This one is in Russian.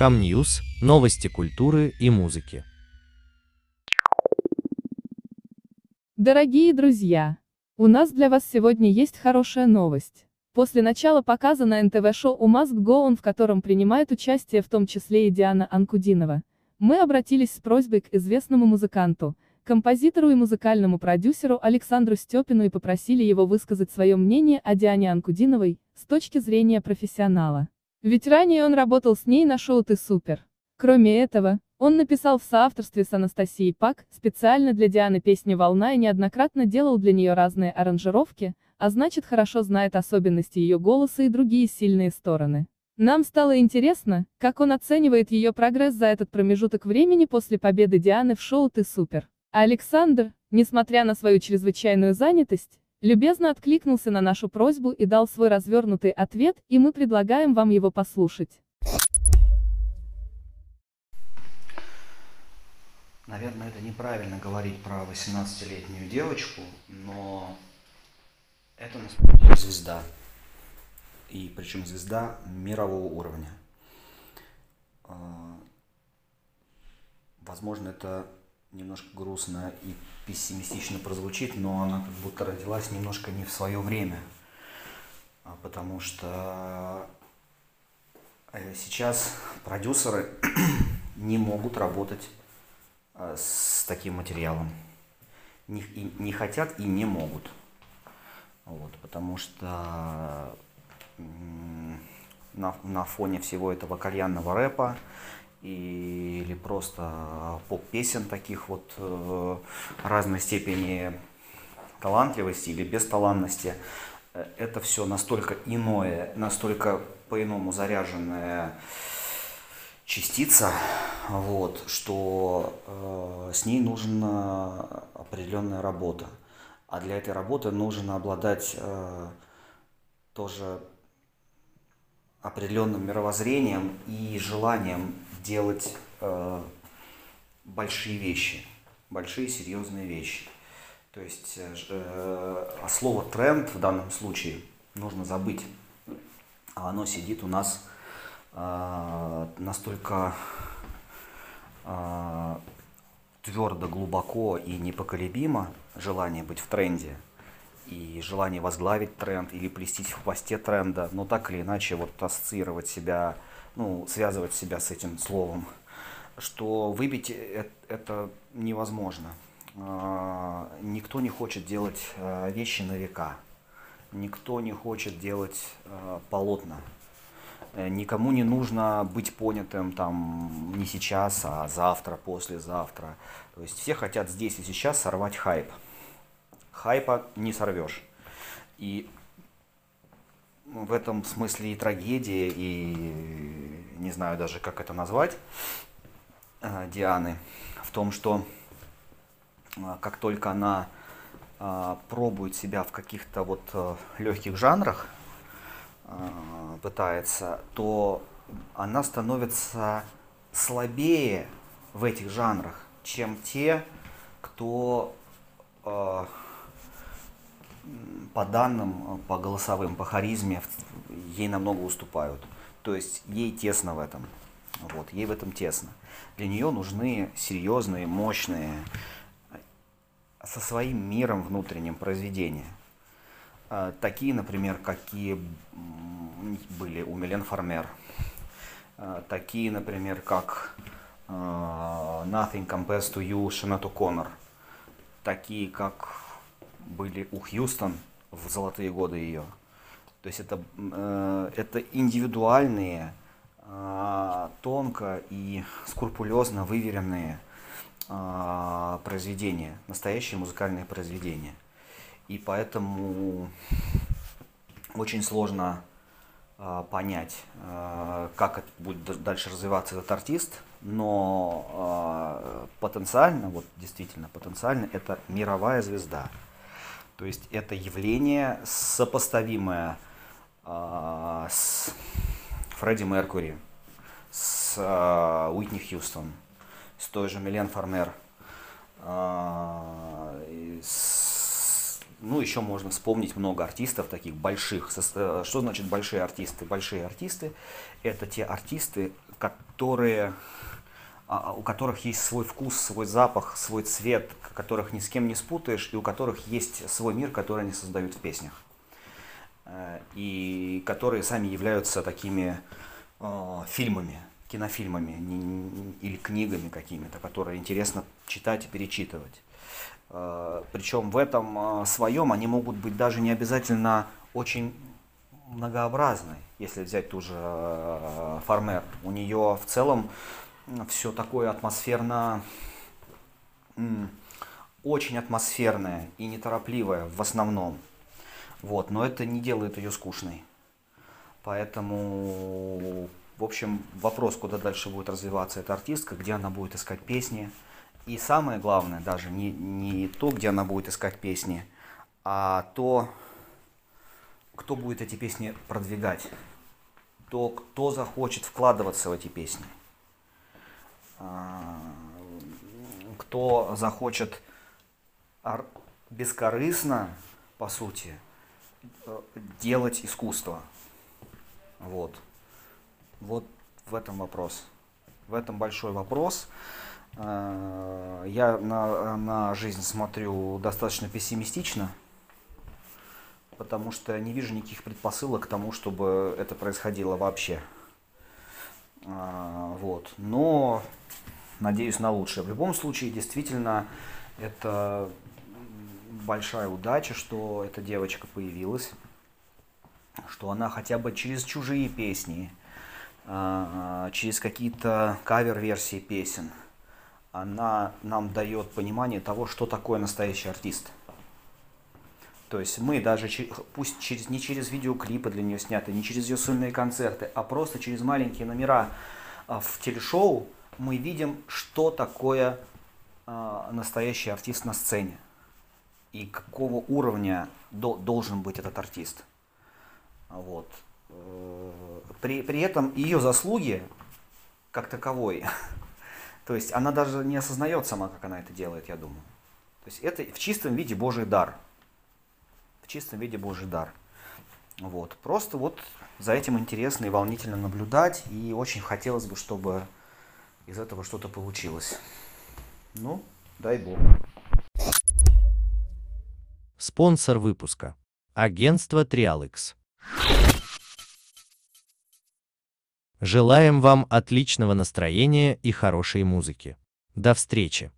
Камньюз, новости культуры и музыки. Дорогие друзья, у нас для вас сегодня есть хорошая новость. После начала показа на НТВ-шоу «У On», в котором принимает участие в том числе и Диана Анкудинова, мы обратились с просьбой к известному музыканту, композитору и музыкальному продюсеру Александру Степину и попросили его высказать свое мнение о Диане Анкудиновой, с точки зрения профессионала. Ведь ранее он работал с ней на шоу «Ты супер». Кроме этого, он написал в соавторстве с Анастасией Пак, специально для Дианы песни «Волна» и неоднократно делал для нее разные аранжировки, а значит хорошо знает особенности ее голоса и другие сильные стороны. Нам стало интересно, как он оценивает ее прогресс за этот промежуток времени после победы Дианы в шоу «Ты супер». Александр, несмотря на свою чрезвычайную занятость, любезно откликнулся на нашу просьбу и дал свой развернутый ответ, и мы предлагаем вам его послушать. Наверное, это неправильно говорить про 18-летнюю девочку, но это настоящая звезда и причем звезда мирового уровня. А, возможно, это немножко грустно и пессимистично прозвучит, но она как будто родилась немножко не в свое время, а потому что э, сейчас продюсеры не могут работать а, с таким материалом. Не, не хотят и не могут. Вот, потому что на, на фоне всего этого кальянного рэпа или просто поп-песен таких вот э, разной степени талантливости или бесталанности. Э, это все настолько иное, настолько по-иному заряженная частица, вот, что э, с ней нужна определенная работа. А для этой работы нужно обладать э, тоже определенным мировоззрением и желанием делать э, большие вещи, большие серьезные вещи. То есть э, а слово тренд в данном случае нужно забыть. А оно сидит у нас э, настолько э, твердо, глубоко и непоколебимо желание быть в тренде – и желание возглавить тренд или плестись в хвосте тренда, но так или иначе вот ассоциировать себя, ну, связывать себя с этим словом, что выбить это невозможно. А, никто не хочет делать а, вещи на века. Никто не хочет делать а, полотна. Э, никому не нужно быть понятым там не сейчас, а завтра, послезавтра. То есть все хотят здесь и сейчас сорвать хайп хайпа не сорвешь. И в этом смысле и трагедия, и не знаю даже, как это назвать, э, Дианы, в том, что э, как только она э, пробует себя в каких-то вот легких жанрах, пытается, то она становится слабее в этих жанрах, чем те, кто по данным, э, по голосовым, по харизме ей намного уступают. То есть ей тесно в этом. Вот, ей в этом тесно. Для нее нужны серьезные, мощные, со своим миром внутренним произведения. Э, такие, например, какие были у Милен Фармер. Э, такие, например, как Nothing Compares to You Шанату Коннор. Такие, как были у Хьюстон в золотые годы ее. То есть это, э, это индивидуальные, э, тонко и скрупулезно выверенные э, произведения, настоящие музыкальные произведения. И поэтому очень сложно понять, как это будет дальше развиваться этот артист, но потенциально, вот действительно потенциально, это мировая звезда. То есть это явление сопоставимое э, с Фредди Меркури, с э, Уитни Хьюстон, с той же Милен Фармер, э, с, Ну, еще можно вспомнить много артистов таких больших. Что значит большие артисты? Большие артисты – это те артисты, которые, а, у которых есть свой вкус, свой запах, свой цвет, которых ни с кем не спутаешь, и у которых есть свой мир, который они создают в песнях. Э, и которые сами являются такими э, фильмами, кинофильмами или книгами какими-то, которые интересно читать и перечитывать. Э, причем в этом своем они могут быть даже не обязательно очень многообразны. Если взять ту же Фармер, у нее в целом все такое атмосферно, очень атмосферное и неторопливое в основном. Вот, но это не делает ее скучной. Поэтому, в общем, вопрос, куда дальше будет развиваться эта артистка, где она будет искать песни. И самое главное даже не, не то, где она будет искать песни, а то, кто будет эти песни продвигать. То, кто захочет вкладываться в эти песни. А, кто захочет бескорыстно, по сути, Э, делать искусство. Вот. Вот в этом вопрос. В этом большой вопрос. Э, я на, на жизнь смотрю достаточно пессимистично, потому что не вижу никаких предпосылок к тому, чтобы это происходило вообще. Э, вот. Но надеюсь на лучшее. В любом случае, действительно, это большая удача, что эта девочка появилась, что она хотя бы через чужие песни, а, а, через какие-то кавер-версии песен, она нам дает понимание того, что такое настоящий артист. То есть мы даже, пусть через, не через видеоклипы для нее сняты, не через ее сольные концерты, а просто через маленькие номера а, в телешоу, мы видим, что такое настоящий артист на сцене и какого уровня до, должен быть этот артист. Вот. Э, при, при этом ее заслуги как таковой, то есть она даже не осознает сама, как она это делает, я думаю. То есть это в чистом виде Божий дар. В чистом виде Божий дар. Вот. Просто вот за этим интересно и волнительно наблюдать, и очень хотелось бы, чтобы из этого что-то получилось. Ну, дай Бог. Спонсор выпуска. Агентство Trialix. Желаем вам отличного настроения и хорошей музыки. До встречи!